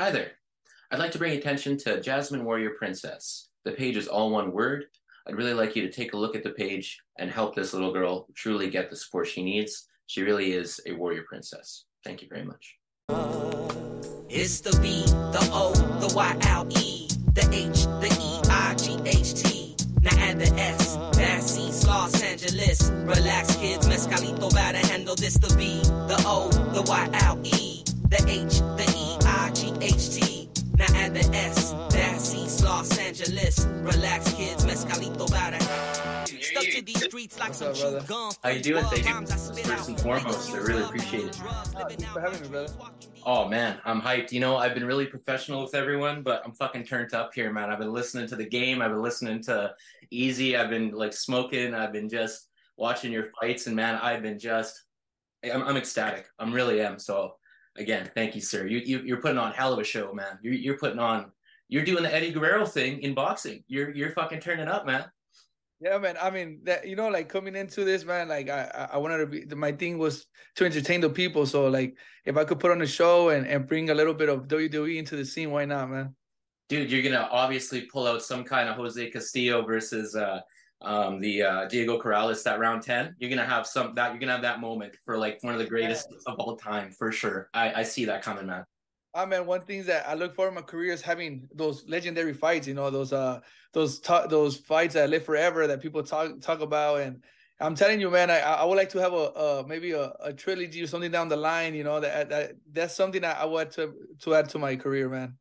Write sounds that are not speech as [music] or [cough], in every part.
Hi there. I'd like to bring attention to Jasmine Warrior Princess. The page is all one word. I'd really like you to take a look at the page and help this little girl truly get the support she needs. She really is a warrior princess. Thank you very much. It's the B, the O, the Y, L, E, the H, the E, I, G, H, T. Now add the S, Massy, Los Angeles. Relax, kids, Mezcalito, about to handle this. The B, the O, the Y, L, E, the H, the E, I, G, H, T. Now add the S, Massy, Los Angeles. Relax, kids, Mezcalito, about Stuck to these streets like some chewed gum. How you doing? Thank you. Rhymes I spit First and foremost, I really appreciate it. Thanks for having me, brother. Oh man, I'm hyped. You know, I've been really professional with everyone, but I'm fucking turned up here, man. I've been listening to the game. I've been listening to Easy. I've been like smoking. I've been just watching your fights, and man, I've been just, I'm, I'm ecstatic. I'm really am. So again, thank you, sir. You, you you're putting on hell of a show, man. You're you're putting on. You're doing the Eddie Guerrero thing in boxing. You're you're fucking turning up, man. Yeah, man. I mean, that you know, like coming into this, man. Like I, I- I wanted to be. My thing was to entertain the people. So, like, if I could put on a show and and bring a little bit of WWE into the scene, why not, man? dude, you're gonna obviously pull out some kind of Jose Castillo versus uh um the uh Diego Corrales that round 10 you're gonna have some that you're gonna have that moment for like one of the greatest of all time for sure i i see that coming man I mean, one thing that I look for in my career is having those legendary fights. You know, those uh, those ta- those fights that live forever that people talk talk about. And I'm telling you, man, I I would like to have a uh maybe a, a trilogy or something down the line. You know, that, that that's something that I want to to add to my career, man.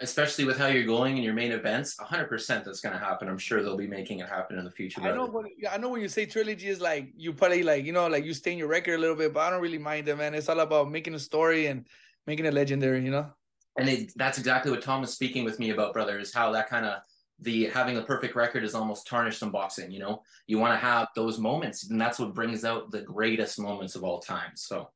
Especially with how you're going in your main events 100% that's gonna happen i'm sure they'll be making it happen in the future I know when I know when you say trilogy is like you probably like you know like you stain your record a little bit, but I don't really mind it, man. It's all about making a story and making it legendary, you know. and it, that's exactly what tom was speaking with me about brother is how that kind of the having the perfect record is almost tarnished in boxing you know you want to have those moments and that's what brings out the greatest moments of all time so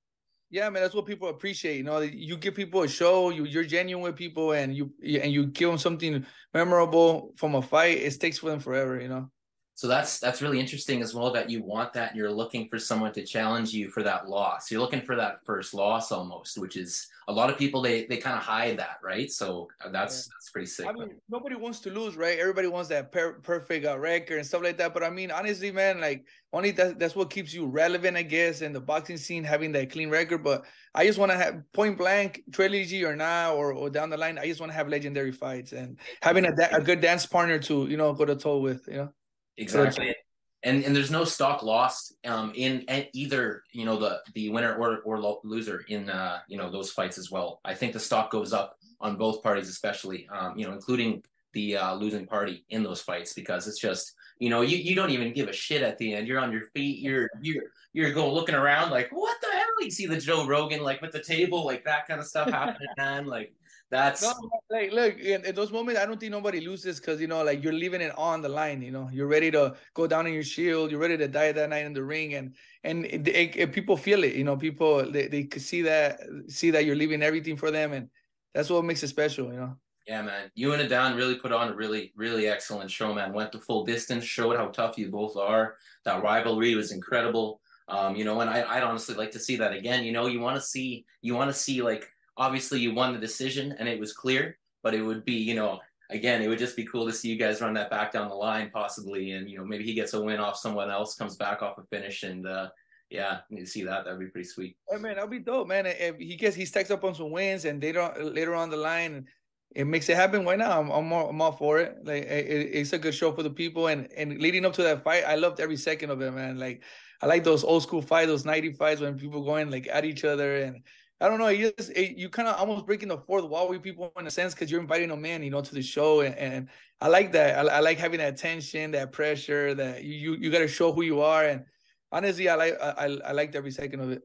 Yeah, man, that's what people appreciate. You know, you give people a show, you you're genuine with people, and you and you give them something memorable from a fight. It sticks with them forever. You know. So that's that's really interesting as well that you want that and you're looking for someone to challenge you for that loss. You're looking for that first loss almost, which is a lot of people they they kind of hide that, right? So that's that's pretty sick. I mean, nobody wants to lose, right? Everybody wants that per- perfect uh, record and stuff like that. But I mean, honestly, man, like only that, that's what keeps you relevant, I guess, in the boxing scene, having that clean record. But I just want to have point blank trilogy or not, or, or down the line, I just want to have legendary fights and having a, da- a good dance partner to, you know, go to toe with, you know. Exactly. And and there's no stock lost um in and either, you know, the the winner or or lo- loser in uh, you know, those fights as well. I think the stock goes up on both parties especially, um, you know, including the uh, losing party in those fights because it's just you know you, you don't even give a shit at the end you're on your feet you're you're you're going looking around like what the hell you see the joe rogan like with the table like that kind of stuff happening [laughs] man like that's No, like look, in, in those moments, I don't think nobody loses because you know, like you're leaving it on the line. You know, you're ready to go down in your shield. You're ready to die that night in the ring, and and it, it- it- people feel it. You know, people they they could see that see that you're leaving everything for them, and that's what makes it special. You know. yeah man you and Adan really put on a really really excellent show man went the full distance showed how tough you both are that rivalry was incredible um you know and I, i'd honestly like to see that again you know you want to see you want to see like obviously you won the decision and it was clear but it would be you know again it would just be cool to see you guys run that back down the line possibly and you know maybe he gets a win off someone else comes back off a finish and uh yeah you see that that'd be pretty sweet Hey man, that'd be dope, man. If he gets he stacks up on some wins, and they don't later on the line, it makes it happen. Why not? I'm I'm all, I'm all for it. Like it, it- it's a good show for the people, and and leading up to that fight, I loved every second of it, man. Like I like those old school fights, those '90 fights when people going like at each other, and I don't know, you just it, you kind of almost breaking the fourth wall with people in a sense because you're inviting them in, you know, to the show, and, and I like that. I, I like having that tension, that pressure, that you you, you got to show who you are, and honestly, I like I I, liked every second of it.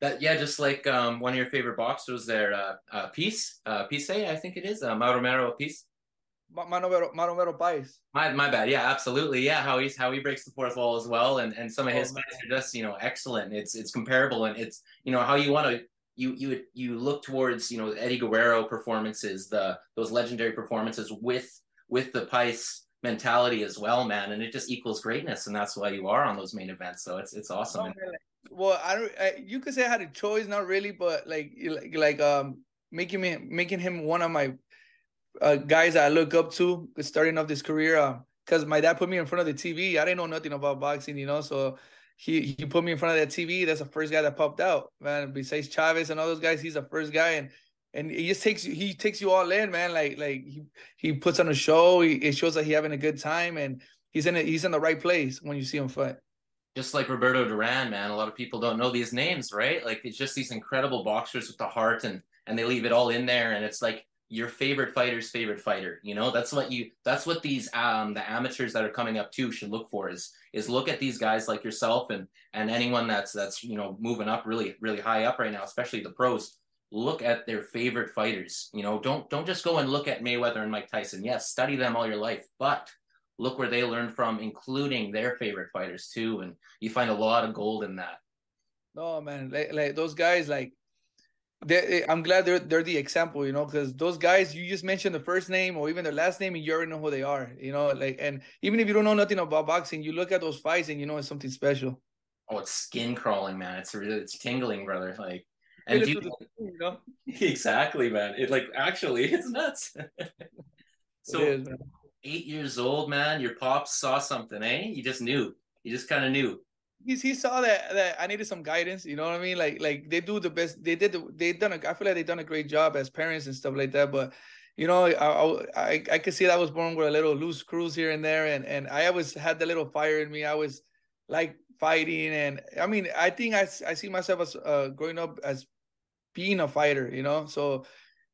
That yeah, just like um, one of your favorite boxers there, uh, uh, Peace, uh, Peace, I think it is, uh, Mauro Peace. Ma- Manomero, Manomero Pais. My my bad. Yeah, absolutely. Yeah, how he's how he breaks the fourth wall as well, and and some of Oh, his man. fights are just you know excellent. It's it's comparable, and it's you know how you want to you you you look towards you know Eddie Guerrero performances, the those legendary performances with with the Pice mentality as well, man, and it just equals greatness, and that's why you are on those main events. So it's it's awesome. Man, like- well, I don't. I, you could say I had a choice, not really, but like, like, like, um, making me making him one of my uh, guys I look up to starting off this career. Because uh, my dad put me in front of the TV. I didn't know nothing about boxing, you know. So he he put me in front of that TV. That's the first guy that popped out, man. Besides Chavez and all those guys, he's the first guy, and and he just takes you. He takes you all in, man. Like like he he puts on a show. He, it shows that he having a good time, and he's in it. He's in the right place when you see him fight. Just like Roberto Duran, man. A lot of people don't know these names, right? Like it's just these incredible boxers with the heart, and and they leave it all in there, and it's like your favorite fighter's favorite fighter you know? That's what you that's what these um the amateurs that are coming up too should look for is is look at these guys like yourself and and anyone that's that's you know moving up really really high up right now especially the pros. Look at their favorite fighters you know? Don't don't just go and look at mayweather and mike tyson. Yes study them all your life but look where they learned from including their favorite fighters too and you find a lot of gold in that. Oh man like, like those guys like they, I'm glad they're they're the example, you know, because those guys you just mentioned the first name or even their last name, and you already know who they are, you know, like and even if you don't know nothing about boxing, you look at those fights and you know it's something special. Oh, it's skin crawling, man. It's really it's tingling, brother. Like and you, you know? [laughs] exactly, man. It like actually [laughs] it's nuts. so it is, eight years old, man. Your pops saw something, eh? You just knew. You just kind of knew he, he saw that that I needed some guidance. You know what I mean? Like like they do the best. They did. The, they done. A, I feel like they done a great job as parents and stuff like that. But you know, I I I could see that I was born with a little loose screws here and there, and and I always had the little fire in me. I was like fighting, and I mean, I think I I see myself as uh, growing up as being a fighter. You know, so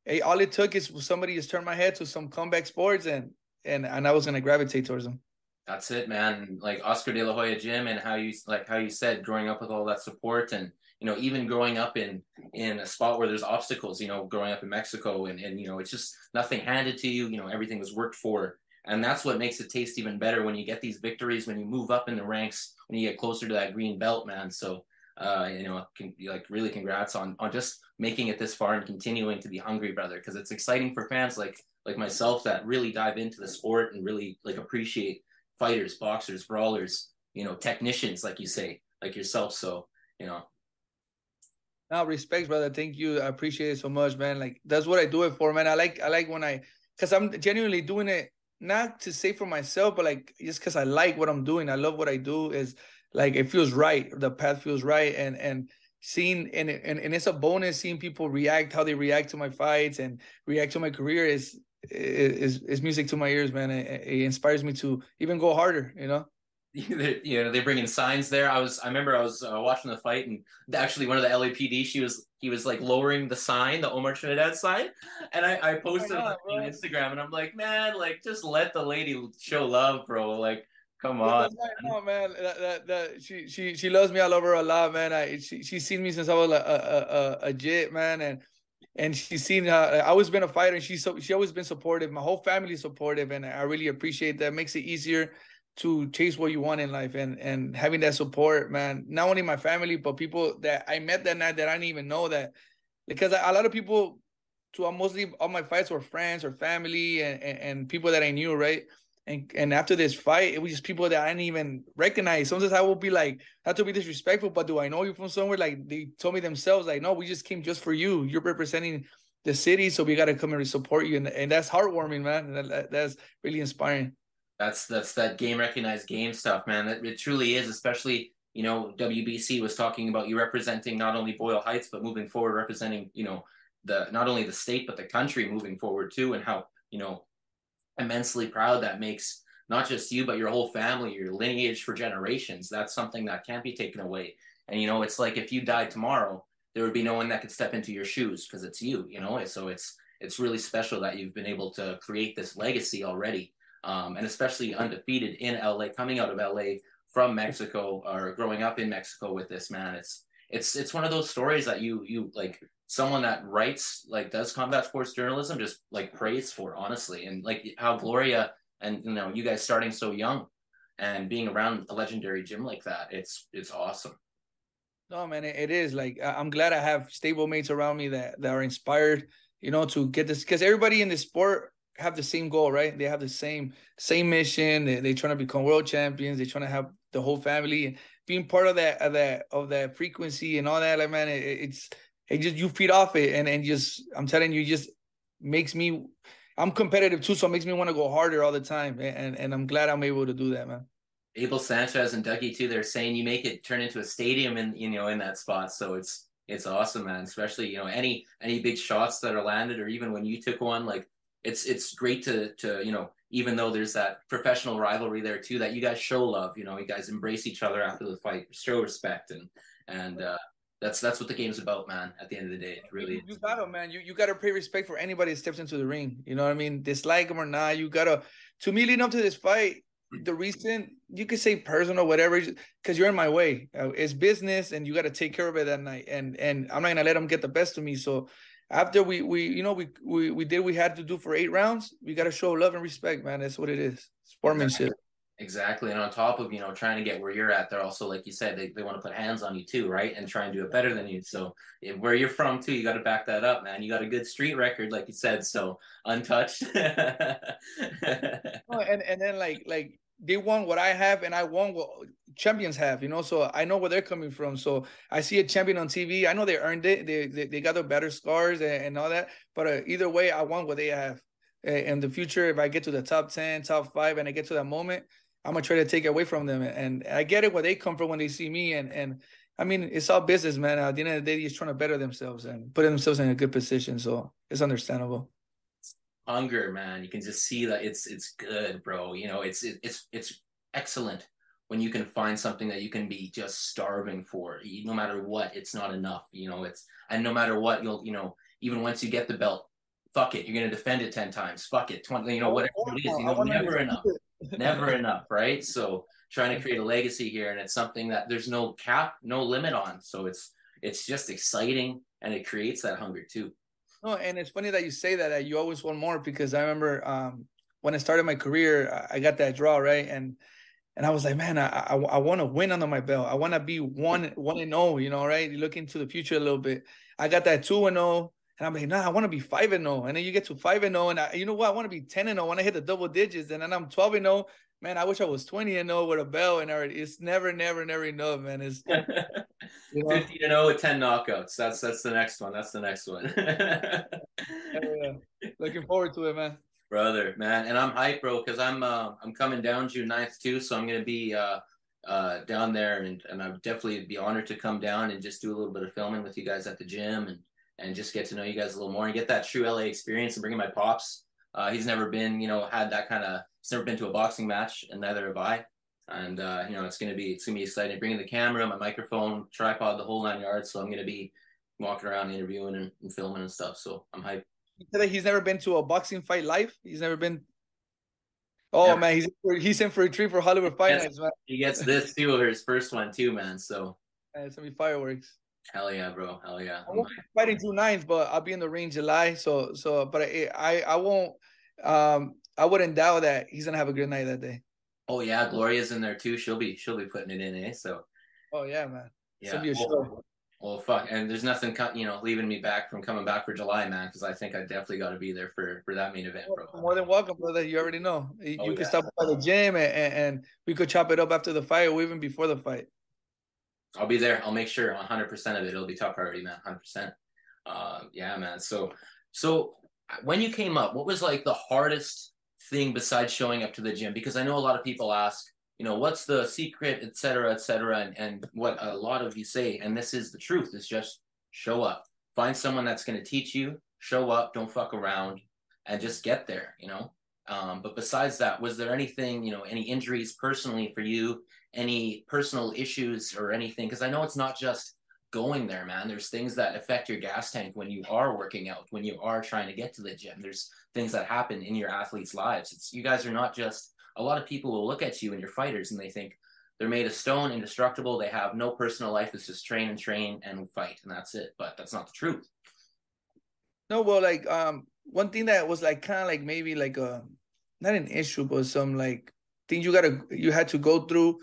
hey, all it took is somebody just turned my head to some combat sports, and and and I was gonna gravitate towards them. That's it, man. Like Oscar De La Hoya gym and how you like how you said growing up with all that support and you know even growing up in in a spot where there's obstacles, you know, growing up in Mexico and and you know it's just nothing handed to you, you know, everything was worked for. And that's what makes it taste even better when you get these victories, when you move up in the ranks, when you get closer to that green belt, man. So uh, you know, can, like really congrats on on just making it this far and continuing to be hungry, brother, because it's exciting for fans like like myself that really dive into the sport and really like appreciate fighters, boxers, brawlers, you know, technicians, like you say, like yourself. So, you know. Now, respect, brother. Thank you. I appreciate it so much, man. Like that's what I do it for, man. I like I like when I because I'm genuinely doing it not to say for myself, but like just because I like what I'm doing. I love what I do. Is like it feels right. The path feels right, and and seeing and and and it's a bonus seeing people react how they react to my fights and react to my career is is is music to my ears, man. It, it inspires me to even go harder. You know. [laughs] you know they bring in signs there. I was I remember I was uh, watching the fight and actually one of the LAPD she was he was like lowering the sign, the Omar Trinidad sign, and I I posted oh on Instagram and I'm like man like just let the lady show love, bro. Like come on. No man, that, that, that she she she loves me all over a lot, man. I she she's seen me since I was a a a, a jit, man, and and she's seen uh, I always been a fighter and she's so she always been supportive. My whole family is supportive and I really appreciate that. It makes it easier to chase what you want in life and and having that support, man. Not only my family, but people that I met that night that I didn't even know that because a lot of people to mostly all my fights were friends or family and, and, and people that I knew, right? And and after this fight, it was just people that I didn't even recognize. Sometimes I will be like, not to be disrespectful, but do I know you from somewhere? Like they told me themselves, like, no, we just came just for you. You're representing the city, so we got to come and support you, and and that's heartwarming, man. That, that's really inspiring. That's that's that game recognized game stuff, man. It, it truly is, especially you know WBC was talking about you representing not only Boyle Heights, but moving forward representing you know the not only the state but the country moving forward too, and how you know immensely proud that makes not just you but your whole family your lineage for generations. That's something that can't be taken away. And you know it's like if you died tomorrow there would be no one that could step into your shoes because it's you you know? So it's it's really special that you've been able to create this legacy already um, and especially undefeated in la coming out of la from mexico or growing up in mexico with this man. It's it's it's one of those stories that you you like someone that writes like does combat sports journalism just like prays for honestly. And like how gloria and you know you guys starting so young and being around a legendary gym like that it's it's awesome. No man it is. Like i'm glad i have stable mates around me that that are inspired you know to get this because everybody in the sport have the same goal right? They have the same same mission. They, they trying to become world champions. They're trying to have the whole family. Being part of that of that of that frequency and all that like man it, it's it just you feed off it, and and just I'm telling you, just makes me. I'm competitive too, so it makes me want to go harder all the time, and and I'm glad I'm able to do that, man. Abel Sanchez and Dougie too. They're saying you make it turn into a stadium, in you know in that spot. So it's it's awesome, man. Especially you know any any big shots that are landed, or even when you took one, like it's it's great to to you know even though there's that professional rivalry there too, that you guys show love. You know, you guys embrace each other after the fight, show respect, and and uh, that's that's what the game's about, man. At the end of the day, it really. You, you gotta, man. You you gotta pay respect for anybody that steps into the ring. You know what I mean? Dislike them or not, you gotta. To me, leading up to this fight, the reason you could say personal, whatever, because you're in my way. Uh, it's business, and you got to take care of it that night. And and I'm not gonna let them get the best of me. So after we we you know we we we did we had to do for eight rounds, we got to show love and respect, man. That's what it is. Sportsmanship. Exactly. And on top of, you know, trying to get where you're at, they're also, like you said, they, they want to put hands on you too, right? And try and do it better than you. So if, where you're from too, you got to back that up, man. You got a good street record, like you said. So untouched. oh, [laughs] and, and then like, like they want what I have and I want what champions have, you know. So I know where they're coming from. So I see a champion on TV. I know they earned it. They they, they got the better scars and, and all that. But uh, either way, I want what they have. In the future, if I get to the top 10, top five, and I get to that moment, I'm gonna try to take it away from them. And I get it where they come from when they see me. And and I mean, it's all business, man. At the end of the day, they're just trying to better themselves and put themselves in a good position. So it's understandable hunger, man. You can just see that it's it's good, bro. You know, it's it, it's it's excellent when you can find something that you can be just starving for. No matter what, it's not enough. You know, it's and no matter what, you'll you know even once you get the belt, fuck it, you're gonna defend it ten times. Fuck it, twenty. You know, whatever it is. You know, never enough. Never [laughs] enough, right? So trying to create a legacy here, and it's something that there's no cap, no limit on. So it's it's just exciting, and it creates that hunger too. No, and it's funny that you say that, that you always want more because I remember um, when I started my career, I got that draw right, and and I was like, man, I I, I want to win under my belt. I want to be one one and zero, oh, you know, right? You look into the future a little bit. I got that two and zero, oh, and I'm like, nah, I want to be five and zero. And then you get to five and zero, and I, you know what? I want to be ten and zero. When I hit the double digits, and then I'm twelve and zero. Man, I wish I was twenty and zero with a bell. and everything. It's never, never, never enough, man. It's [laughs] you know? 15 and 0 with 10 knockouts. That's that's the next one. That's the next one. yeah, Looking forward to it, man. Brother, man, and I'm hyped, bro, because I'm uh, I'm coming down June 9th too, so I'm gonna be uh, uh, down there, and and I'd definitely be honored to come down and just do a little bit of filming with you guys at the gym, and and just get to know you guys a little more and get that true LA experience, and bringing my pops. Uh, he's never been, you know, had that kind of. He's never been to a boxing match, and neither have I and uh, you know it's gonna be it's gonna be exciting. Bringing the camera, my microphone, tripod, the whole nine yards. So I'm gonna be walking around interviewing and, and filming and stuff. So I'm hyped. He's never been to a boxing fight live. He's never been. Oh man, he's he's in for a treat for Hollywood Fight Nights, man. He gets this too, or his first one too, man. So yeah, it's gonna be fireworks. Hell yeah, bro. Hell yeah. I won't be fighting two nines, but I'll be in the ring July. So so, but I I, I won't. Um, I wouldn't doubt that he's gonna have a good night that day. Oh yeah, Gloria's in there too. She'll be she'll be putting it in, eh? So. Oh yeah, man. Yeah. Well, well, fuck, and there's nothing, you know, leaving me back from coming back for July, man, because I think I definitely got to be there for for that main event, bro. More than welcome, brother. You already know. You oh, can yeah. stop by the gym, and, and we could chop it up after the fight, or even before the fight. I'll be there. I'll make sure 100 percent of it. It'll be top priority, man. 100. Uh, percent Yeah, man. So, so when you came up, what was like the hardest thing besides showing up to the gym? Because I know a lot of people ask, you know, what's the secret, et cetera, et cetera. And, and what a lot of you say, and this is the truth, is just show up. Find someone that's going to teach you, show up, don't fuck around, and just get there, you know? Um, but besides that, was there anything, you know, any injuries personally for you, any personal issues or anything? Because I know it's not just going there, man. There's things that affect your gas tank when you are working out, when you are trying to get to the gym. There's things that happen in your athletes' lives. It's you guys are not just a lot of people will look at you and your fighters and they think they're made of stone, indestructible. They have no personal life. It's just train and train and fight, and that's it. But that's not the truth. No, well, like um, one thing that was like kind of like maybe like a not an issue, but some like things you gotta you had to go through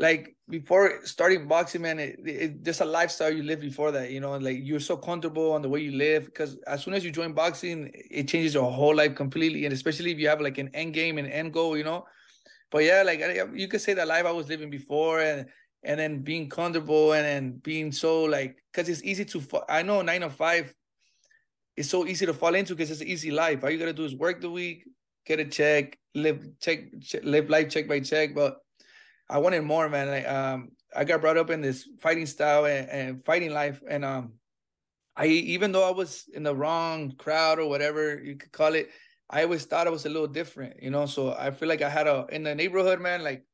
like before starting boxing, man, it, it, just a lifestyle you live before that, you know, like you're so comfortable on the way you live because as soon as you join boxing, it changes your whole life completely, and especially if you have like an end game and end goal, you know. But yeah, like you could say that life I was living before, and and then being comfortable and then being so like because it's easy to i know nine to five it's so easy to fall into because it's an easy life all you gotta do is work the week get a check live check, live life check by check but i wanted more man like um i got brought up in this fighting style and, and fighting life and um i even though i was in the wrong crowd or whatever you could call it i always thought i was a little different you know so i feel like i had a in the neighborhood man like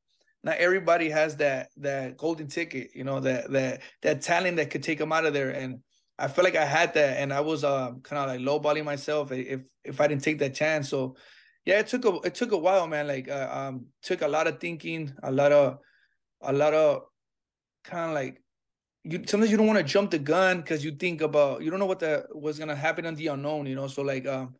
not everybody has that that golden ticket, you know, that that that talent that could take them out of there. And I feel like I had that, and I was um kind of like lowballing myself if if I didn't take that chance. So yeah, it took a it took a while, man. Like uh, um, took a lot of thinking, a lot of a lot of kind of like you sometimes you don't want to jump the gun because you think about you don't know what the what's gonna happen on the unknown, you know. So like um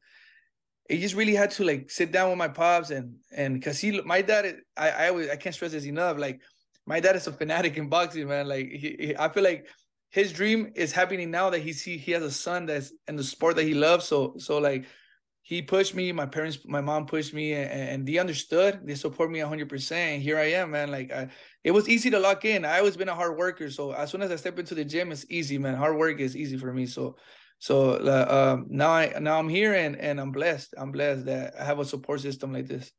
it just really had to like sit down with my pops and and because he my dad I I always I can't stress this enough like my dad is a fanatic in boxing man like he, he, I feel like his dream is happening now that he see he has a son that's in the sport that he loves so so like he pushed me my parents my mom pushed me and, and they understood they support me 100% here I am man like I, it was easy to lock in I always been a hard worker so as soon as I step into the gym it's easy man hard work is easy for me so so uh, um, now I now I'm here and and I'm blessed. I'm blessed that I have a support system like this.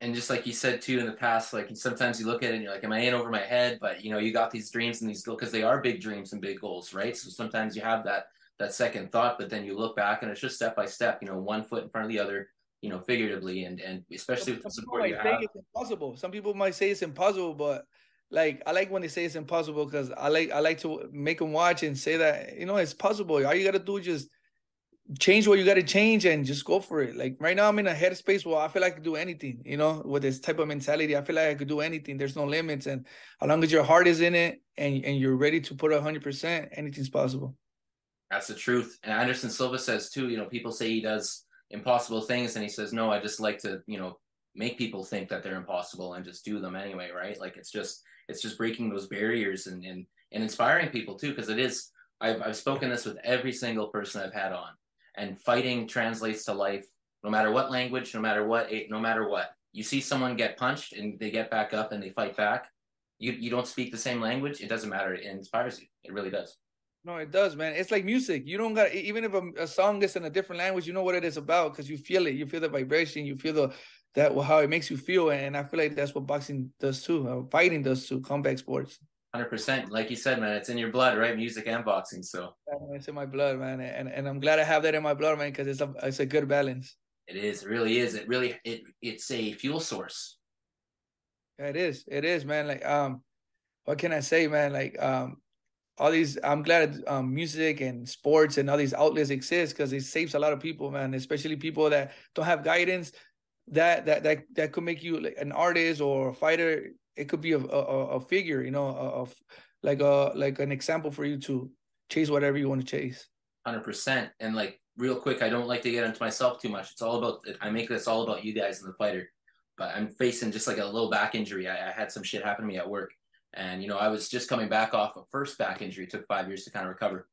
And just like you said too in the past, like sometimes you look at it and you're like, "Am I in over my head?" But you know, you got these dreams and these goals because they are big dreams and big goals, right? So sometimes you have that that second thought, but then you look back and it's just step by step. You know, one foot in front of the other. You know, figuratively and and especially with the support you have. It's impossible. Some people might say it's impossible, but like I like when they say it's impossible because I like I like to make them watch and say that you know it's possible. All you got to do is just change what you got to change and just go for it. Like right now, I'm in a headspace where I feel like I could do anything. You know, with this type of mentality, I feel like I could do anything. There's no limits, and as long as your heart is in it and and you're ready to put a hundred percent, anything's possible. That's the truth. And Anderson Silva says too. You know, people say he does impossible things, and he says, "No, I just like to you know make people think that they're impossible and just do them anyway." Right? Like it's just it's just breaking those barriers and and, and inspiring people too because it is I've, I've spoken this with every single person I've had on and fighting translates to life no matter what language no matter what no matter what you see someone get punched and they get back up and they fight back you you don't speak the same language it doesn't matter it inspires you it really does no it does man it's like music you don't got even if a, a song is in a different language you know what it is about because you feel it you feel the vibration you feel the that how it makes you feel, and I feel like that's what boxing does too. Uh, fighting does too. Combat sports. Hundred percent, like you said, man. It's in your blood, right? Music and boxing. So yeah, it's in my blood, man, and and I'm glad I have that in my blood, man, because it's a it's a good balance. It is. It really is. It really it it's a fuel source. Yeah, it is. It is, man. Like um, what can I say, man? Like um, all these i'm glad um, music and sports and all these outlets exist because it saves a lot of people man especially people that don't have guidance that that that that could make you like an artist or a fighter. It could be a a, a figure, you know, of like a like an example for you to chase whatever you want to chase. Hundred percent. And like real quick, I don't like to get into myself too much. It's all about I make this all about you guys and the fighter. But I'm facing just like a little back injury. I, I had some shit happen to me at work, and you know I was just coming back off a first back injury. It took five years to kind of recover,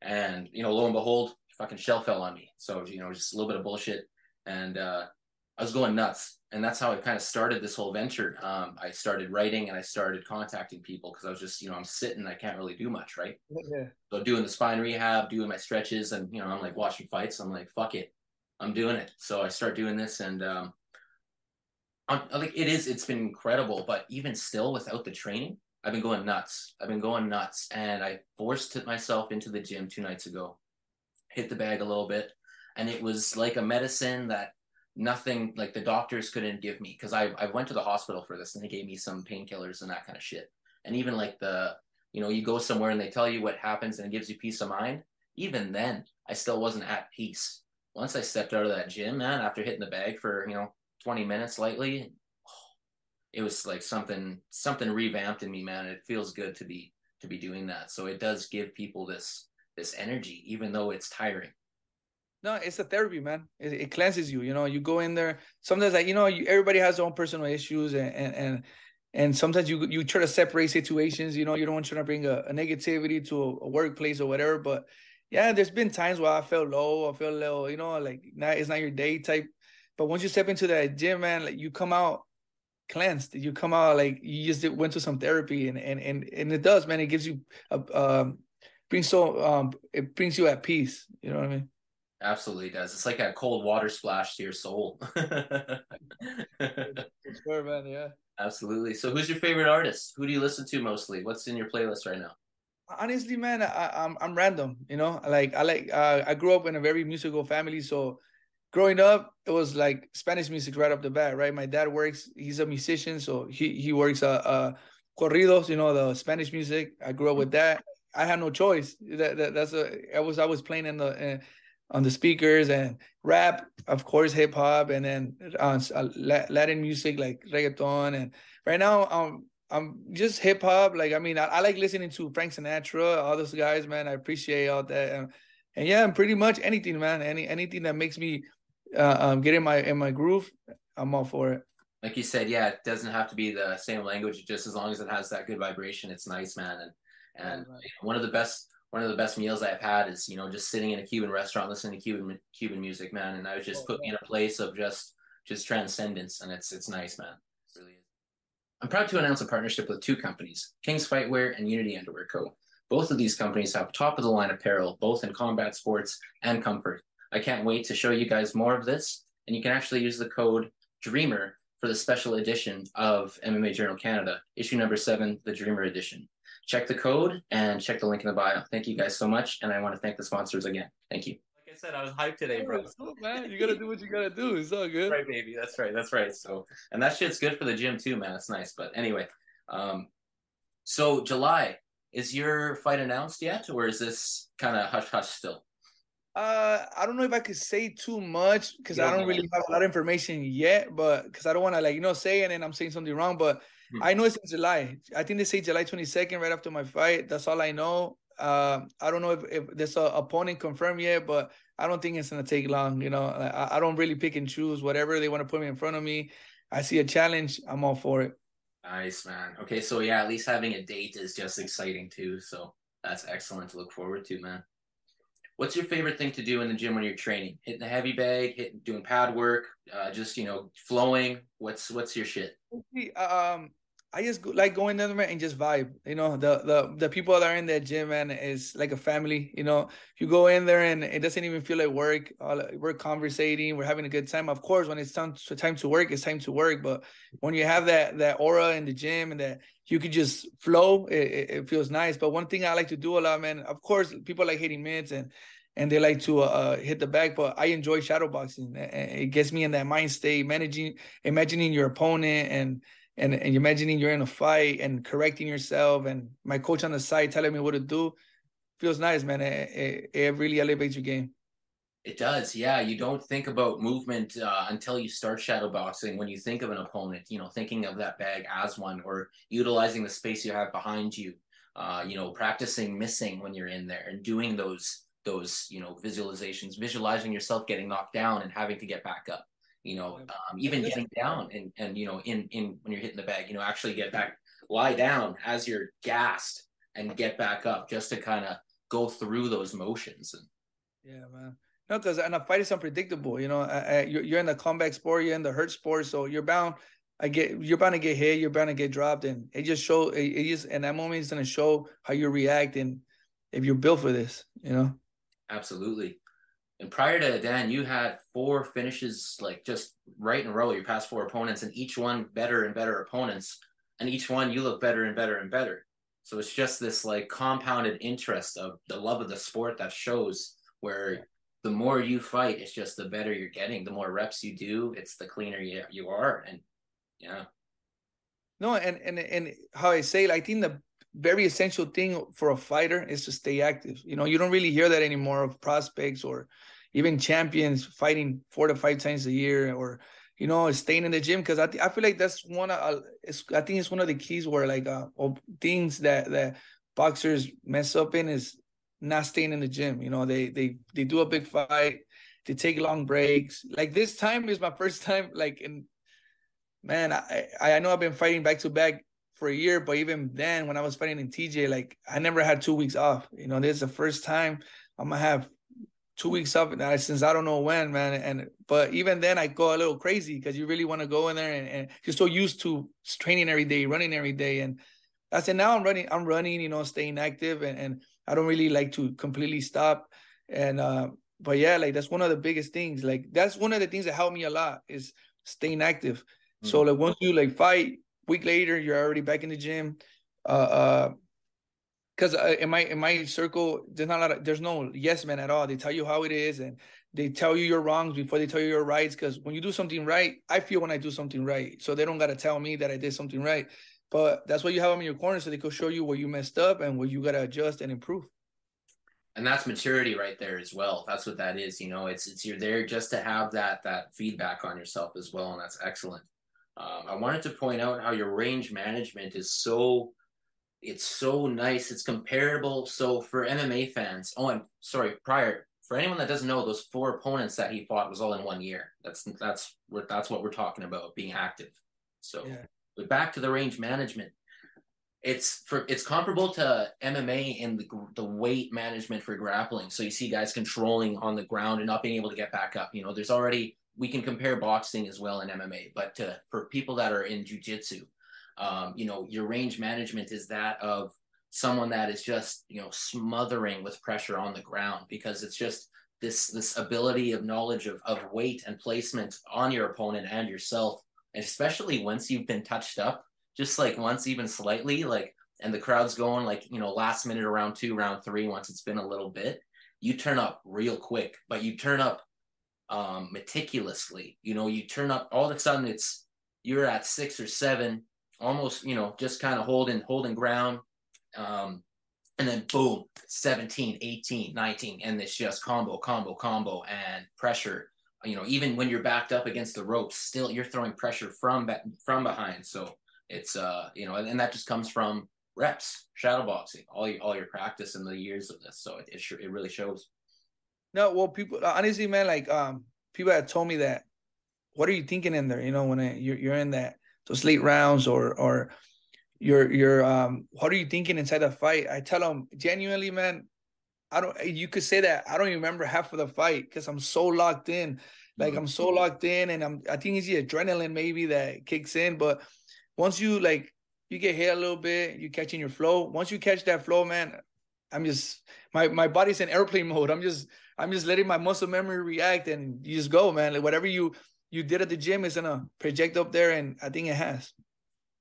and you know lo and behold, fucking shell fell on me. So you know just a little bit of bullshit, and uh, I was going nuts. And that's how I kind of started this whole venture. Um, I started writing and I started contacting people because I was just, you know, I'm sitting, I can't really do much, right? Yeah. So doing the spine rehab, doing my stretches, and you know, I'm like watching fights. I'm like, fuck it, I'm doing it. So I start doing this, and um, I'm, like, it is, it's been incredible. But even still, without the training, I've been going nuts. I've been going nuts, and I forced myself into the gym two nights ago, hit the bag a little bit, and it was like a medicine that nothing like the doctors couldn't give me because I, I went to the hospital for this and they gave me some painkillers and that kind of shit. And even like the, you know, you go somewhere and they tell you what happens and it gives you peace of mind. Even then, I still wasn't at peace. Once I stepped out of that gym, man, after hitting the bag for, you know, 20 minutes lightly, it was like something, something revamped in me, man. It feels good to be, to be doing that. So it does give people this, this energy, even though it's tiring. No, it's a therapy, man. It, it, cleanses you. You know, you go in there. Sometimes, like you know, you, everybody has their own personal issues, and and and, and sometimes you you try to separate situations. You know, you don't want to bring a, a negativity to a, a, workplace or whatever. But yeah, there's been times where I felt low, I feel a little, you know, like not it's not your day type. But once you step into that gym, man, like you come out cleansed. You come out like you just went to some therapy, and and and and it does, man. It gives you a um, brings so um, it brings you at peace. You know what I mean? Absolutely does. It's like a cold water splash to your soul. [laughs] sure, man. Yeah. Absolutely. So, who's your favorite artist? Who do you listen to mostly? What's in your playlist right now? Honestly, man, I, I'm I'm random. You know, like I like uh, I grew up in a very musical family, so growing up, it was like Spanish music right off the bat, right? My dad works; he's a musician, so he he works uh, uh corridos, you know, the Spanish music. I grew up with that. I had no choice. That, that that's a I was I was playing in the uh, on the speakers and rap, of course, hip hop, and then uh, Latin music like reggaeton. And right now, um, I'm just hip hop. Like I mean, I, I, like listening to Frank Sinatra, all those guys, man. I appreciate all that. And, and yeah, pretty much anything, man. Any anything that makes me uh, um, get in my in my groove, I'm all for it. Like you said, yeah, it doesn't have to be the same language. Just as long as it has that good vibration, it's nice, man. And and yeah, one of the best one of the best meals I've had is you know just sitting in a Cuban restaurant listening to Cuban Cuban music, man. And I was just oh, put me in a place of just just transcendence, and it's it's nice, man. It really is. I'm proud to announce a partnership with two companies, Kings Fightwear and Unity Underwear Co. Both of these companies have top of the line apparel, both in combat sports and comfort. I can't wait to show you guys more of this. And you can actually use the code DREAMER for the special edition of MMA Journal Canada, issue number seven, the Dreamer Edition. Check the code and check the link in the bio. Thank you guys so much. And I want to thank the sponsors again. Thank you. Like I said, I was hyped today, bro. Oh, man, you gotta do what you gotta do. It's all good. Right, baby. That's right. That's right. So, and that shit's good for the gym too, man. It's nice. But anyway, um, so July, is your fight announced yet, or is this kind of hush hush still? Uh, I don't know if I could say too much because I don't really have a lot of information yet, but because I don't want to like you know say and then I'm saying something wrong. But hmm. I know it's in July. I think they say July 22nd, right after my fight. That's all I know. Uh, I don't know if, if there's an opponent confirmed yet, but I don't think it's gonna take long. You know, I, I don't really pick and choose whatever they want to put me in front of me. I see a challenge, I'm all for it. Nice man. Okay, so yeah, at least having a date is just exciting too. So that's excellent to look forward to, man. What's your favorite thing to do in the gym when you're training? Hitting the heavy bag, hitting, doing pad work, uh, just you know, flowing. What's what's your shit? Um, I just like going there and just vibe. You know, the the the people that are in that gym, man, is like a family. You know, you go in there and it doesn't even feel like work. We're conversating, we're having a good time. Of course, when it's time to, time to work, it's time to work. But when you have that that aura in the gym and that you could just flow, it, it feels nice. But one thing I like to do a lot, man. Of course, people like hitting mitts and and they like to uh, hit the bag. But I enjoy shadow boxing. It gets me in that mind state, managing, imagining your opponent and and and imagining you're in a fight and correcting yourself and my coach on the side telling me what to do feels nice man. It, it, it really elevates your game. It does. Yeah you don't think about movement uh, until you start shadow boxing. When you think of an opponent you know thinking of that bag as one or utilizing the space you have behind you uh, you know practicing missing when you're in there and doing those those you know visualizations visualizing yourself getting knocked down and having to get back up you know, um, even getting down and, and, you know, in, in when you're hitting the bag, you know, actually get back, lie down as you're gassed and get back up just to kind of go through those motions. And yeah, man. No, because and a fight is unpredictable. You know, uh, you're, you're in the combat sport, you're in the hurt sport, so you're bound. I get you're bound to get hit, you're bound to get dropped, and it just show it, it just in that moment is gonna show how you react and if you're built for this. You know. Absolutely. And prior to Dan, you had four finishes like just right in a row. You passed four opponents, and each one better and better opponents, and each one you look better and better and better. So it's just this like compounded interest of the love of the sport that shows where the more you fight, it's just the better you're getting. The more reps you do, it's the cleaner you, you are. And yeah. No, and and and how I say, I think the very essential thing for a fighter is to stay active. You know, you don't really hear that anymore of prospects or even champions fighting four to five times a year or you know staying in the gym because I, th- I feel like that's one of uh, I think it's one of the keys where like uh, things that that boxers mess up in is not staying in the gym. You know, they they they do a big fight, they take long breaks. Like this time is my first time like in man, I I know I've been fighting back to back for a year, but even then when I was fighting in TJ, like I never had two weeks off. You know, this is the first time I'm gonna have two weeks up since I don't know when, man. And but even then, I go a little crazy because you really want to go in there and, and you're so used to training every day, running every day, and I said now I'm running, I'm running, you know, staying active, and and I don't really like to completely stop. And uh, but yeah, like that's one of the biggest things. Like that's one of the things that helped me a lot is staying active. Mm-hmm. So like once you like fight, week later you're already back in the gym. Uh, uh because uh, in my in my circle there's not a lot of, there's no yes man at all. They tell you how it is and they tell you your wrongs before they tell you your rights because when you do something right i feel when i do something right. So they don't got to tell me that i did something right. But that's why you have them in your corner so they could show you where you messed up and where you got to adjust and improve. And that's maturity right there as well. That's what that is you know? It's it's you're there just to have that that feedback on yourself as well and that's excellent. Um, i wanted to point out how your range management is so it's so nice. It's comparable. So for MMA fans, oh, I'm sorry. Prior for anyone that doesn't know, those four opponents that he fought was all in one year. That's that's what that's what we're talking about being active. So, yeah. but back to the range management. It's for it's comparable to MMA in the the weight management for grappling. So you see guys controlling on the ground and not being able to get back up. You know, there's already we can compare boxing as well in MMA, but to, for people that are in jujitsu, um, you know, your range management is that of someone that is just, you know, smothering with pressure on the ground because it's just this this ability of knowledge of, of weight and placement on your opponent and yourself, especially once you've been touched up, just like once even slightly, like and the crowd's going like, you know, last minute around two, round three, once it's been a little bit, you turn up real quick, but you turn up um meticulously. You know, you turn up all of a sudden it's you're at six or seven almost, you know, just kind of holding holding ground. Um, and then boom, 17, 18, 19, and it's just combo, combo, combo, and pressure. You know, even when you're backed up against the ropes, still you're throwing pressure from from behind. So it's uh, you know, and, and that just comes from reps, shadow boxing, all your all your practice and the years of this. So it it, it really shows. No, well, people honestly, man, like um, people have told me that. What are you thinking in there? You know, when I, you're you're in that those late rounds or or your your um what are you thinking inside the fight? I tell them genuinely, man. I don't. You could say that I don't even remember half of the fight because I'm so locked in. Like mm-hmm. I'm so locked in, and I'm. I think it's the adrenaline maybe that kicks in. But once you like, you get hit a little bit, you catching your flow. Once you catch that flow, man, I'm just my my body's in airplane [laughs] mode. I'm just I'm just letting my muscle memory react, and you just go, man. Like whatever you you did at the gym is gonna project up there, and I think it has.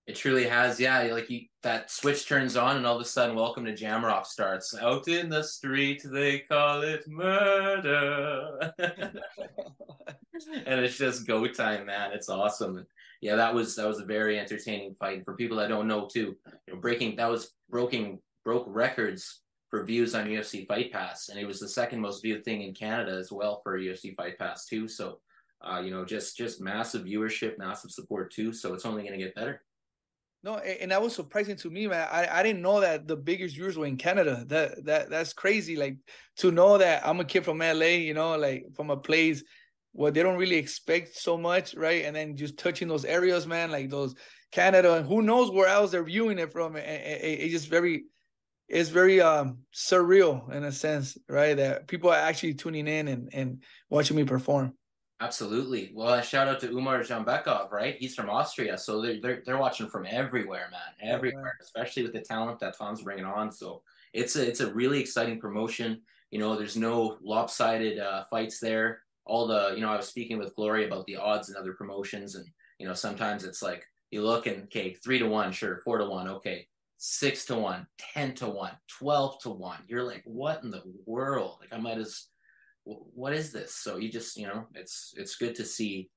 It truly has, yeah. Like you, that switch turns on, and all of a sudden, "Welcome to Jamrock" starts. Out in the street, they call it murder, [laughs] and it's just go time, man. It's awesome. Yeah, that was that was a very entertaining fight. For people that don't know, too, you know, breaking that was broken broke records for views on UFC Fight Pass, and it was the second most viewed thing in Canada as well for UFC Fight Pass too. So uh, you know, just just massive viewership, massive support too. So it's only going to get better. No, and that was surprising to me, man. I, I didn't know that the biggest viewers were in Canada. That that that's crazy. Like to know that I'm a kid from LA, you know, like from a place where they don't really expect so much, right? And then just touching those areas, man, like those Canada, and who knows where else they're viewing it from. It, it, it's just very, it's very um surreal in a sense, right? That people are actually tuning in and and watching me perform. Absolutely. Well, a shout out to Umar Dzambekov, right? He's from Austria, so they're they're, they're watching from everywhere, man, everywhere. Especially with the talent that Tom's bringing on. So it's a it's a really exciting promotion. You know, there's no lopsided uh, fights there. All the you know, I was speaking with Glory about the odds and other promotions, and you know, sometimes it's like you look and okay, three to one, sure, four to one, okay, six to one, ten to one, twelve to one. You're like, what in the world? Like I might as what is this? So you just, you know, it's it's good to see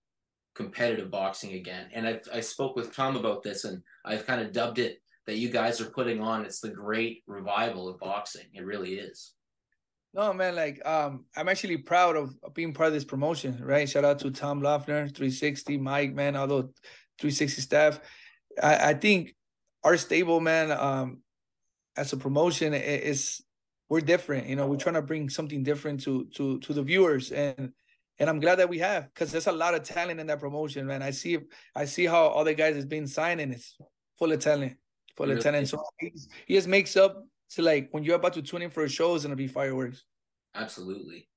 competitive boxing again. And I I spoke with Tom about this, and I've kind of dubbed it that you guys are putting on. It's the great revival of boxing. It really is. No man, like um, I'm actually proud of being part of this promotion. Right, shout out to Tom Loeffler, 360, Mike, man, all the 360 staff. I, I think our stable, man, um, as a promotion is we're different you know we're trying to bring something different to to to the viewers. And and i'm glad that we have because there's a lot of talent in that promotion man. I see i see how all the guys is being signed and it's full of talent full of talent. So he just makes up to like when you're about to tune in for a show it's gonna be fireworks. Absolutely.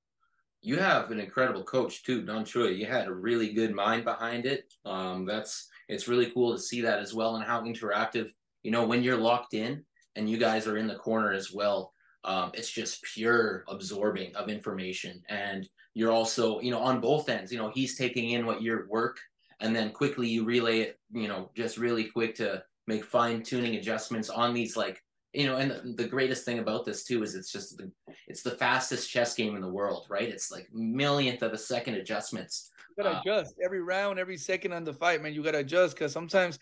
You have an incredible coach too, Don Chuy. You had a really good mind behind it. Um, that's it's really cool to see that as well, and how interactive. You know, when you're locked in and you guys are in the corner as well, um, it's just pure absorbing of information, and you're also, you know, on both ends. You know, he's taking in what your work, and then quickly you relay it. You know, just really quick to make fine tuning adjustments on these like you know, and the, the, greatest thing about this too is it's just the, it's the fastest chess game in the world, right? It's like millionth of a second adjustments. You gotta uh, adjust every round, every second on the fight, man. You gotta adjust because sometimes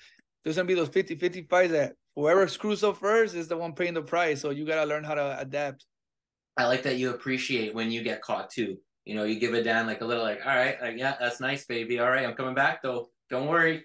there's gonna be those 50-50 fights that whoever screws up first is the one paying the price. So you gotta learn how to adapt. I like that you appreciate when you get caught too. You know, you give it down like a little like, all right, like yeah, that's nice, baby. All right, I'm coming back though. Don't worry.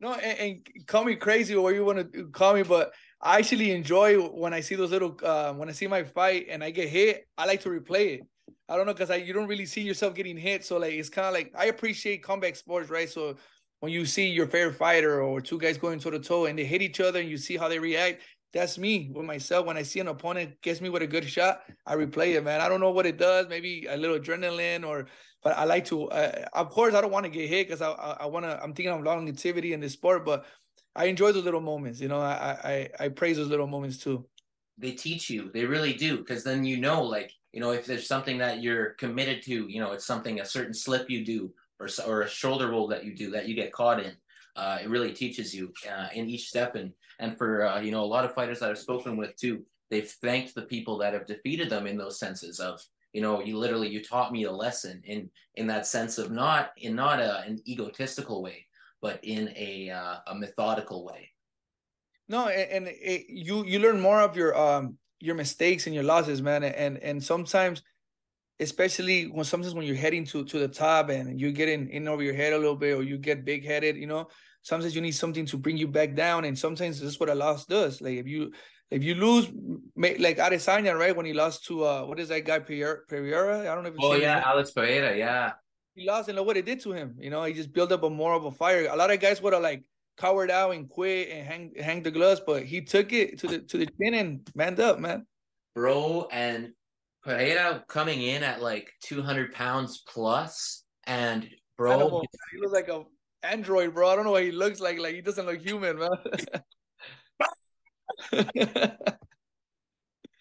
No, and, and call me crazy or you want to call me, but I actually enjoy when I see those little uh, when I see my fight and I get hit. I like to replay it. I don't know because you don't really see yourself getting hit, so like it's kind of like I appreciate combat sports, right? So when you see your favorite fighter or two guys going toe to toe and they hit each other and you see how they react, that's me with myself. When I see an opponent gets me with a good shot, I replay it, man. I don't know what it does, maybe a little adrenaline or, but I like to. Uh, of course, I don't want to get hit because I I, I want to. I'm thinking of longevity in this sport, but I enjoy those little moments. You know, I I I praise those little moments too. They teach you. They really do, because then you know, like you know, if there's something that you're committed to, you know, it's something a certain slip you do or or a shoulder roll that you do that you get caught in. Uh, it really teaches you uh, in each step, and and for uh, you know a lot of fighters that I've spoken with too, they've thanked the people that have defeated them in those senses of you know you literally you taught me a lesson in in that sense of not in not a, an egotistical way but in a uh, a methodical way. No, and, and it, you you learn more of your um your mistakes and your losses, man, and and sometimes, especially when sometimes when you're heading to to the top and you're getting in over your head a little bit or you get big headed, you know, sometimes you need something to bring you back down, and sometimes this is what a loss does. Like if you if you lose, like Adesanya, right? When he lost to uh, what is that guy Pereira? I don't know. if Oh yeah, Alex Pereira. Yeah, he lost and look what it did to him. You know, he just built up a more of a fire. A lot of guys would have like cowered out and quit and hang hang the gloves, but he took it to the to the chin and manned up, man. Bro, and Pereira coming in at like 200 pounds plus, and bro, he looks like a android, bro. I don't know what he looks like. Like he doesn't look human, man. [laughs]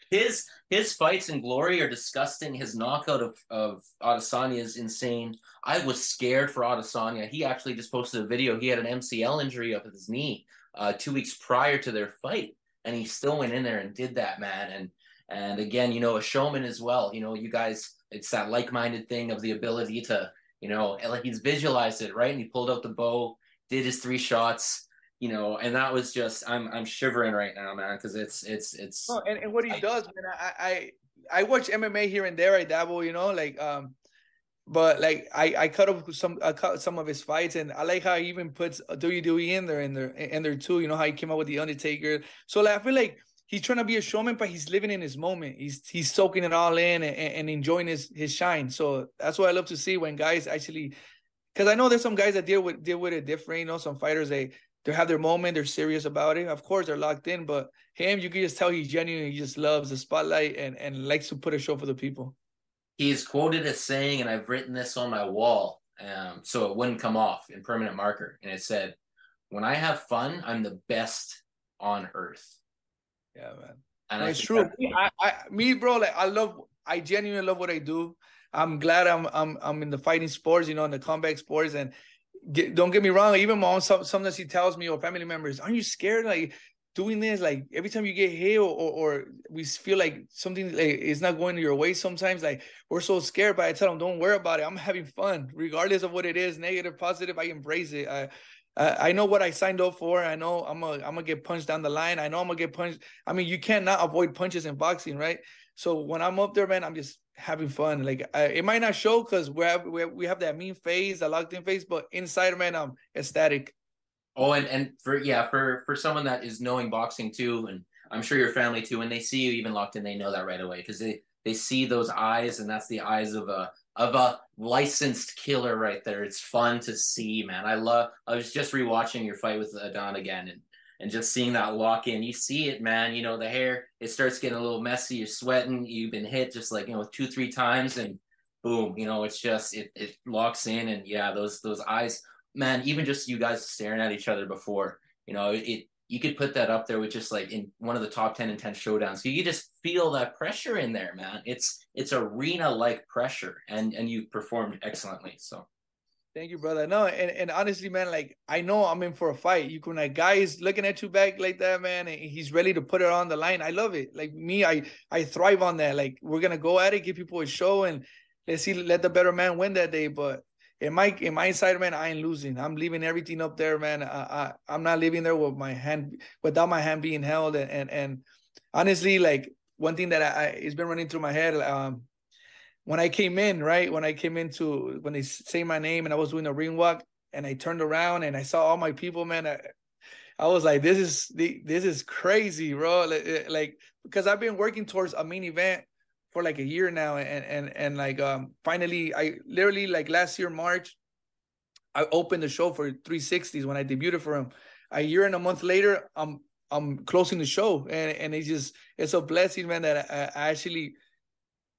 his his fights in Glory are disgusting. His knockout of of Adesanya is insane. I was scared for Adesanya. He actually just posted a video. He had an MCL injury up at his knee uh, two weeks prior to their fight, and he still went in there and did that, man. And and again, you know, a showman as well. You know, you guys, it's that like minded thing of the ability to, you know, like he's visualized it right, and he pulled out the bow, did his three shots you know, and that was just I'm I'm shivering right now, man, because it's it's it's. Oh, and, and what he I, does, man, I, I I watch MMA here and there. I dabble, you know, like um, but like I I cut up some I cut some of his fights, and I like how he even puts WWE in there in there in there too. You know how he came out with the Undertaker. So like I feel like he's trying to be a showman, but he's living in his moment. He's he's soaking it all in and, and enjoying his his shine. So that's what I love to see when guys actually, because I know there's some guys that deal with deal with it different. You know, some fighters they they have their moment, they're serious about it. Of course, they're locked in, but him, you can just tell he's genuine. He just loves the spotlight and and likes to put a show for the people. He is quoted as saying, and I've written this on my wall, um, so it wouldn't come off in permanent marker. And it said, "When I have fun, I'm the best on earth." Yeah, man. And it's true. Me, I, I, me, bro, like I love, I genuinely love what I do. I'm glad I'm, I'm, I'm in the fighting sports, you know, in the combat sports, and get, don't get me wrong. Even mom, some, sometimes she tells me or family members, "Aren't you scared?" Like doing this, like every time you get hit or, or, or we feel like something like, is not going your way. Sometimes, like we're so scared, but I tell them, "Don't worry about it. I'm having fun, regardless of what it is, negative, positive. I embrace it. I, I know what I signed up for. I know I'm gonna I'm gonna get punched down the line. I know I'm gonna get punched. I mean, you cannot avoid punches in boxing, right? So when I'm up there, man, I'm just having fun. Like I, it might not show because we have we have, we have that mean face, that locked in face, but inside, man, I'm ecstatic. Oh, and and for yeah, for for someone that is knowing boxing too, and I'm sure your family too, when they see you even locked in, they know that right away because they they see those eyes, and that's the eyes of a of a licensed killer right there. It's fun to see, man. I love. I was just rewatching your fight with Don again, and and just seeing that lock in, you see it, man. You know, the hair, it starts getting a little messy. You're sweating. You've been hit just like, you know, two, three times. And boom, you know, it's just it it locks in, and yeah, those those eyes, man, even just you guys staring at each other before, you know, it you could put that up there with just like in one of the top 10 and 10 showdowns. You could just feel that pressure in there, man. It's it's arena like pressure and and you performed excellently. So Thank you, brother. No, and, and honestly, man, like I know I'm in for a fight. You can like guys looking at you back like that, man, and he's ready to put it on the line. I love it. Like me, I I thrive on that. Like we're gonna go at it, give people a show, and let's see, let the better man win that day. But in my in my side, man, I ain't losing. I'm leaving everything up there, man. I, I am not leaving there with my hand without my hand being held. And and, and honestly, like one thing that I, I it's been running through my head. Um, when I came in, right when I came into when they say my name and I was doing a ring walk and I turned around and I saw all my people, man. I, I was like, this is this is crazy, bro. Like, eh, like because I've been working towards a main event for like a year now, and and and like um finally, I literally like last year March, I opened the show for 360s when I debuted for him. A year and a month later, I'm I'm closing the show, and and it's just it's a blessing, man, that I, I actually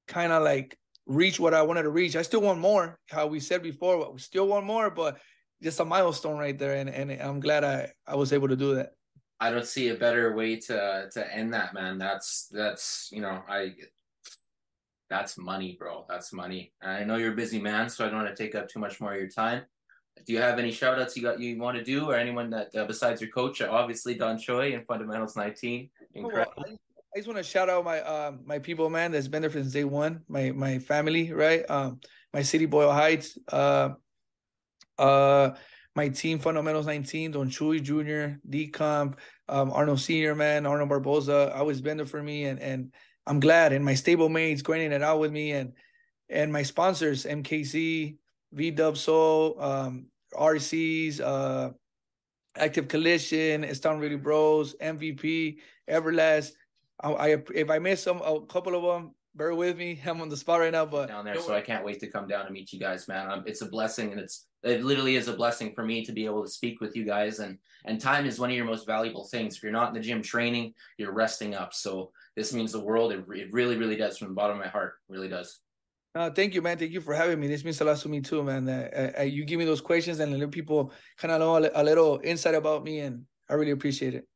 kind of like reach what I wanted to reach. I still want more, how we said before, but we still want more, but just a milestone right there. And, and I'm glad I, I was able to do that. I don't see a better way to to end that, man. That's that's you know, I that's money, bro. That's money. And I know you're a busy man, so I don't want to take up too much more of your time. Do you have any shout outs you got you want to do or anyone that uh, besides your coach, obviously Don Chuy and Fundamentals 19? Incredible. Well, I just want to shout out my um my people, man, that's been there since day one. My my family, right? Um, my city, Boyle Heights. Uh, uh, my team, Fundamentals 19, Don Chuy Jr., D Comp, um, Arnold Senior, man, Arnold Barboza. Always been there for me, and and I'm glad. And my stable mates grinding it out with me, and and my sponsors, MKC, V Dub Soul, um, RCs, uh, Active Collision, Están Really Bros, MVP, Everlast I, I if I miss some a couple of them, bear with me. [laughs] I'm on the spot right now, but down there, so I can't wait to come down and meet you guys, man. Um, it's a blessing, and it's it literally is a blessing for me to be able to speak with you guys. And and time is one of your most valuable things. If you're not in the gym training, you're resting up. So this means the world. It, it really, really does from the bottom of my heart. It really does. Uh, thank you, man. Thank you for having me. This means a lot to me too, man. Uh, uh, you give me those questions and let people kind of know a, a little insight about me, and I really appreciate it.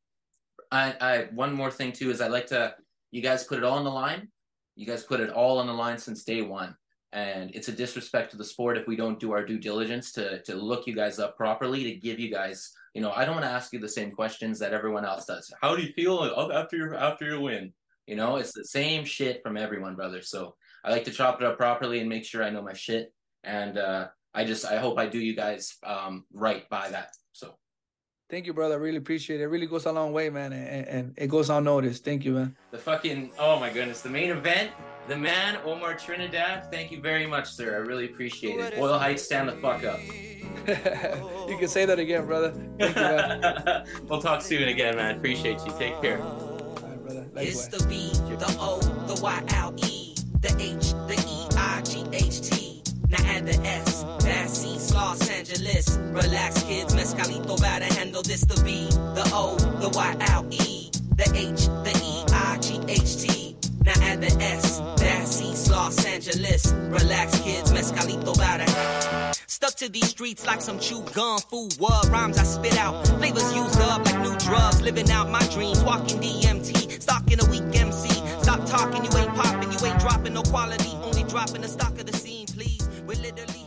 I, I one more thing too is I like to you guys put it all on the line. You guys put it all on the line since day one. And it's a disrespect to the sport if we don't do our due diligence to to look you guys up properly to give you guys, you know, I don't want to ask you the same questions that everyone else does. How do you feel after your after your win? You know, it's the same shit from everyone, brother. So I like to chop it up properly and make sure I know my shit. And uh, I just I hope I do you guys um, right by that. So Thank you, brother. I really appreciate it. It really goes a long way, man, and, and it goes unnoticed. Thank you, man. The fucking oh my goodness, the main event, the man Omar Trinidad. Thank you very much, sir. I really appreciate it. Boyle Heights, stand the fuck up. [laughs] you can say that again, brother. Thank you, man. [laughs] we'll talk soon again, man. Appreciate you. Take care. It's the B, the O, the Y L E, the H, the E, I, G, H, T. Now add the S. That's East Los Angeles. Relax, kids. Mescalito about to handle this. The B, the O, the Y, L, E, the H, the E, I, G, H, T. Now add the S. That's East Los Angeles. Relax, kids. Mescalito about to. Stuck to these streets like some chewed gum, food, what rhymes I spit out. Flavors used up like new drugs. Living out my dreams, walking DMT, stalking a weak MC. Stop talking, you ain't popping, you ain't dropping no quality, only dropping the stock of the scene, please. We're literally